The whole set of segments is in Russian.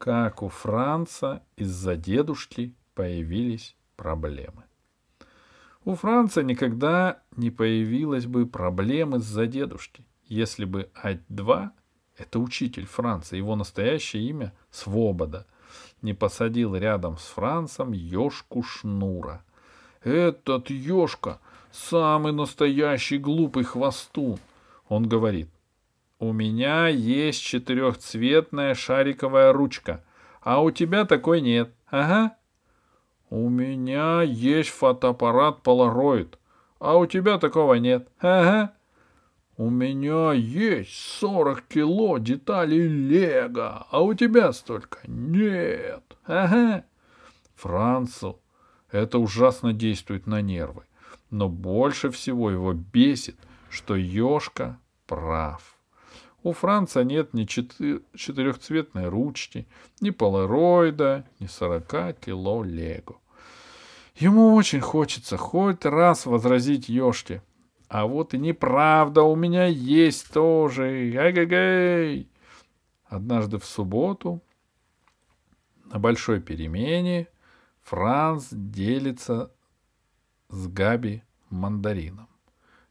как у Франца из-за дедушки появились проблемы. У Франца никогда не появилась бы проблем из-за дедушки, если бы Ать-2, это учитель Франца, его настоящее имя — Свобода, не посадил рядом с Францем ёшку Шнура. Этот ёшка — самый настоящий глупый хвостун. Он говорит, у меня есть четырехцветная шариковая ручка, а у тебя такой нет. Ага, у меня есть фотоаппарат Polaroid, а у тебя такого нет. Ага. У меня есть 40 кило деталей Лего, а у тебя столько нет. Ага. Францу это ужасно действует на нервы. Но больше всего его бесит, что Ёшка прав. У Франца нет ни четырехцветной ручки, ни полароида, ни сорока кило лего. Ему очень хочется хоть раз возразить Ёшке. А вот и неправда, у меня есть тоже. Ай-гай-гай! Однажды в субботу на большой перемене Франц делится с Габи мандарином.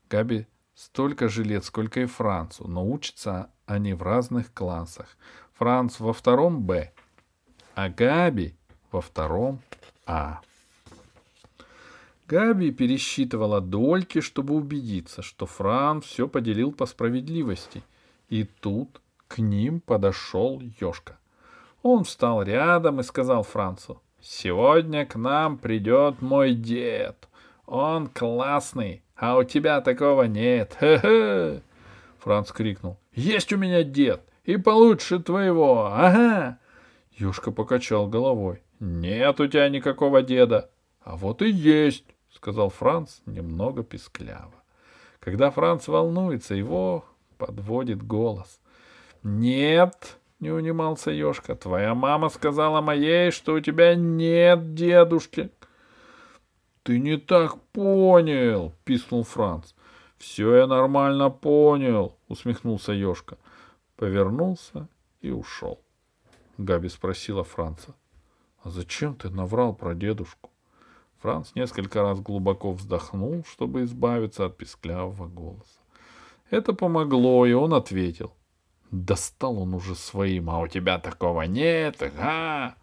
Габи столько же лет, сколько и Францу, но учатся они в разных классах. Франц во втором Б, а Габи во втором А. Габи пересчитывала дольки, чтобы убедиться, что Франц все поделил по справедливости. И тут к ним подошел Ёшка. Он встал рядом и сказал Францу, «Сегодня к нам придет мой дед. Он классный, а у тебя такого нет. Хе-хе. Франц крикнул. Есть у меня дед. И получше твоего. Ага. Юшка покачал головой. Нет у тебя никакого деда. А вот и есть, сказал Франц немного пискляво. Когда Франц волнуется, его подводит голос. Нет, не унимался Ёшка, твоя мама сказала моей, что у тебя нет дедушки. Ты не так понял, пискнул Франц. Все я нормально понял, усмехнулся Ёшка. Повернулся и ушел. Габи спросила Франца. А зачем ты наврал про дедушку? Франц несколько раз глубоко вздохнул, чтобы избавиться от писклявого голоса. Это помогло, и он ответил. Достал он уже своим, а у тебя такого нет, ага.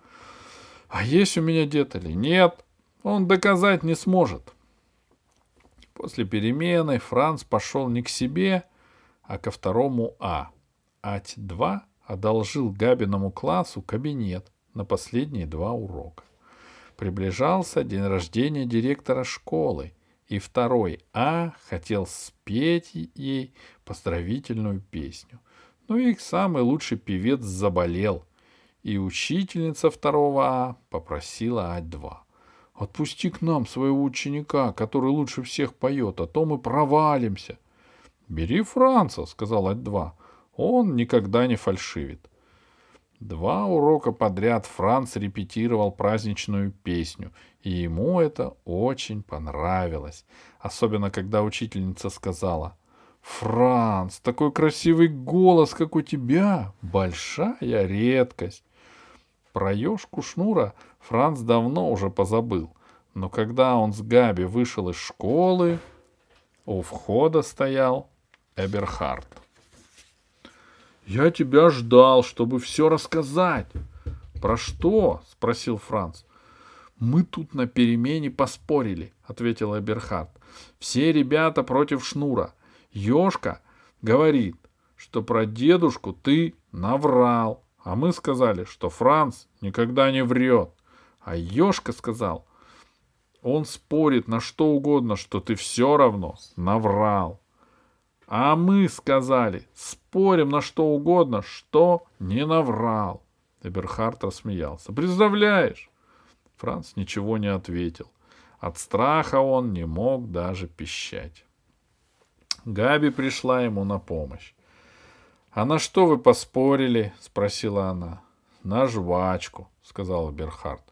А есть у меня дед или нет? Он доказать не сможет. После перемены Франц пошел не к себе, а ко второму А. Ать-2 одолжил Габиному классу кабинет на последние два урока. Приближался день рождения директора школы, и второй А хотел спеть ей поздравительную песню. Но их самый лучший певец заболел, и учительница второго А попросила Ать-2. Отпусти к нам своего ученика, который лучше всех поет, а то мы провалимся. — Бери Франца, — сказал Ать-2. Он никогда не фальшивит. Два урока подряд Франц репетировал праздничную песню, и ему это очень понравилось. Особенно, когда учительница сказала «Франц, такой красивый голос, как у тебя! Большая редкость!» Про ежку Шнура Франц давно уже позабыл, но когда он с Габи вышел из школы, у входа стоял Эберхард. «Я тебя ждал, чтобы все рассказать». «Про что?» — спросил Франц. «Мы тут на перемене поспорили», — ответил Эберхард. «Все ребята против Шнура. Ёшка говорит, что про дедушку ты наврал, а мы сказали, что Франц никогда не врет. А Ёшка сказал, он спорит на что угодно, что ты все равно наврал. А мы сказали, спорим на что угодно, что не наврал. Эберхард рассмеялся. Представляешь? Франц ничего не ответил. От страха он не мог даже пищать. Габи пришла ему на помощь. «А на что вы поспорили?» — спросила она. «На жвачку», — сказал Берхард.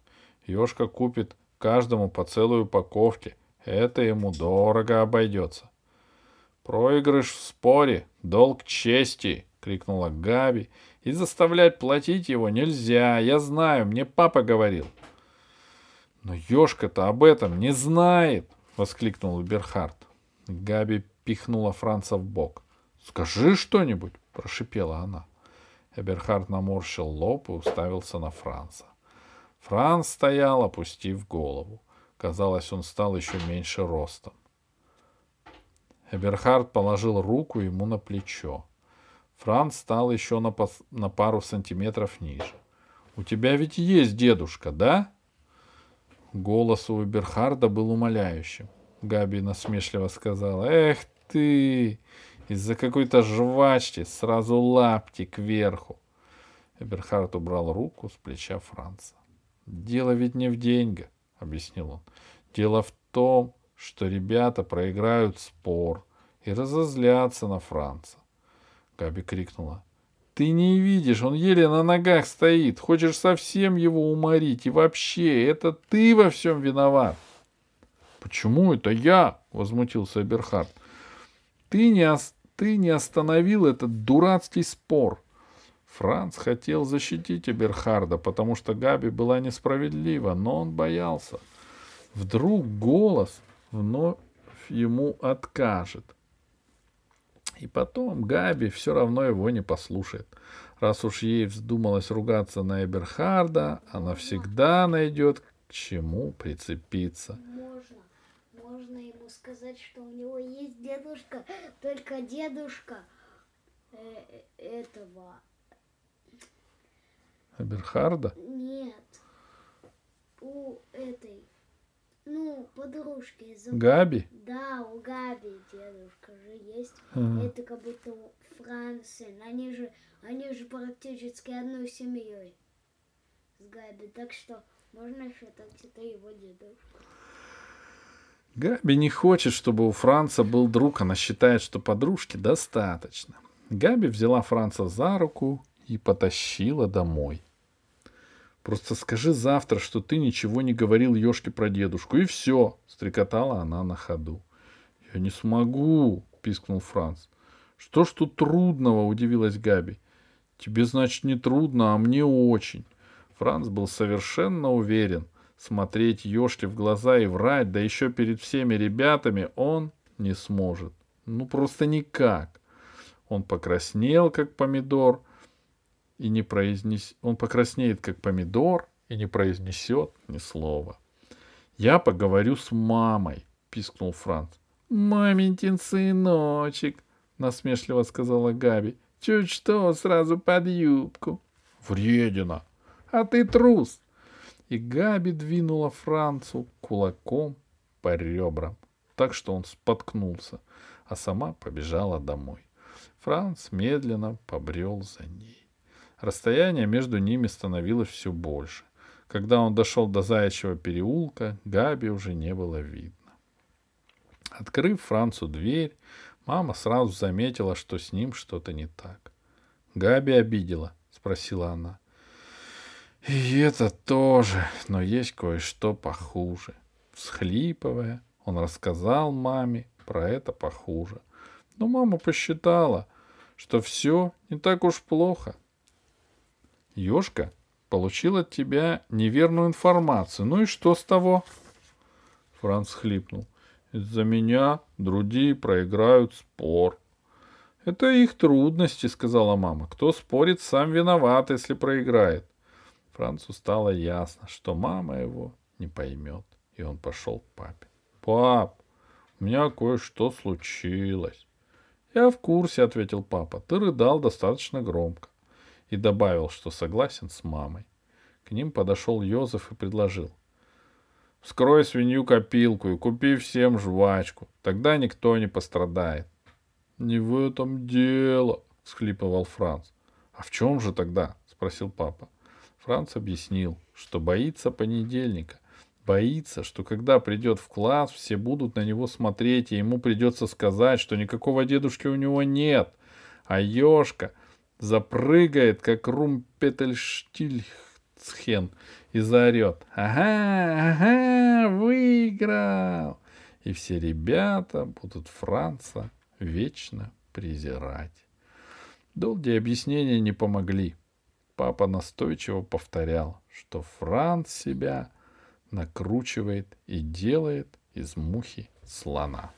Ёшка купит каждому по целой упаковке. Это ему дорого обойдется. Проигрыш в споре — долг чести, — крикнула Габи И заставлять платить его нельзя, я знаю, мне папа говорил. Но Ёшка-то об этом не знает, воскликнул Берхард. Габи пихнула Франца в бок. Скажи что-нибудь, прошипела она. Эберхард наморщил лоб и уставился на Франца. Франц стоял, опустив голову. Казалось, он стал еще меньше ростом. Эберхард положил руку ему на плечо. Франц стал еще на, пос... на пару сантиметров ниже. — У тебя ведь есть дедушка, да? Голос у Эберхарда был умоляющим. Габи насмешливо сказала. — Эх ты! Из-за какой-то жвачки сразу лапти кверху. Эберхард убрал руку с плеча Франца. — Дело ведь не в деньгах, — объяснил он. — Дело в том, что ребята проиграют спор и разозлятся на Франца. Габи крикнула. — Ты не видишь, он еле на ногах стоит. Хочешь совсем его уморить. И вообще, это ты во всем виноват. — Почему это я? — возмутился Эберхард. — Ты не, ты не остановил этот дурацкий спор. Франц хотел защитить Эберхарда, потому что Габи была несправедлива, но он боялся. Вдруг голос вновь ему откажет. И потом Габи все равно его не послушает. Раз уж ей вздумалось ругаться на Эберхарда, она всегда найдет к чему прицепиться. Можно. Можно ему сказать, что у него есть дедушка, только дедушка э, э, этого. Эберхарда? Нет. У этой. Ну, подружки. зовут- Габи? Да, у Габи дедушка же есть. Ага. Это как будто у Франсен. Они же, они же практически одной семьей с Габи. Так что можно считать это его дедушка. Габи не хочет, чтобы у Франца был друг, она считает, что подружки достаточно. Габи взяла Франца за руку и потащила домой. Просто скажи завтра, что ты ничего не говорил Ёшке про дедушку, и все, стрекотала она на ходу. Я не смогу, пискнул Франц. Что ж тут трудного, удивилась Габи. Тебе, значит, не трудно, а мне очень. Франц был совершенно уверен, смотреть Ёшке в глаза и врать, да еще перед всеми ребятами, он не сможет. Ну, просто никак. Он покраснел, как помидор, и не произнес... Он покраснеет, как помидор, и не произнесет ни слова. «Я поговорю с мамой», — пискнул Франц. «Маменькин сыночек», — насмешливо сказала Габи. «Чуть что, сразу под юбку». «Вредина!» «А ты трус!» И Габи двинула Францу кулаком по ребрам, так что он споткнулся, а сама побежала домой. Франц медленно побрел за ней. Расстояние между ними становилось все больше. Когда он дошел до Заячьего переулка, Габи уже не было видно. Открыв Францу дверь, мама сразу заметила, что с ним что-то не так. «Габи обидела?» — спросила она. «И это тоже, но есть кое-что похуже». Всхлипывая, он рассказал маме про это похуже. Но мама посчитала, что все не так уж плохо. Ёшка получил от тебя неверную информацию. Ну и что с того? Франц хлипнул. Из-за меня другие проиграют спор. Это их трудности, сказала мама. Кто спорит, сам виноват, если проиграет. Францу стало ясно, что мама его не поймет, и он пошел к папе. Пап, у меня кое-что случилось. Я в курсе, ответил папа. Ты рыдал достаточно громко. И добавил, что согласен с мамой. К ним подошел Йозеф и предложил. Вскрой свинью копилку и купи всем жвачку. Тогда никто не пострадает. Не в этом дело, схлипывал Франц. А в чем же тогда? спросил папа. Франц объяснил, что боится понедельника. Боится, что когда придет в класс, все будут на него смотреть, и ему придется сказать, что никакого дедушки у него нет. А Ёшка запрыгает, как румпетельштильцхен, и заорет «Ага, ага, выиграл!» И все ребята будут Франца вечно презирать. Долгие объяснения не помогли. Папа настойчиво повторял, что Франц себя накручивает и делает из мухи слона.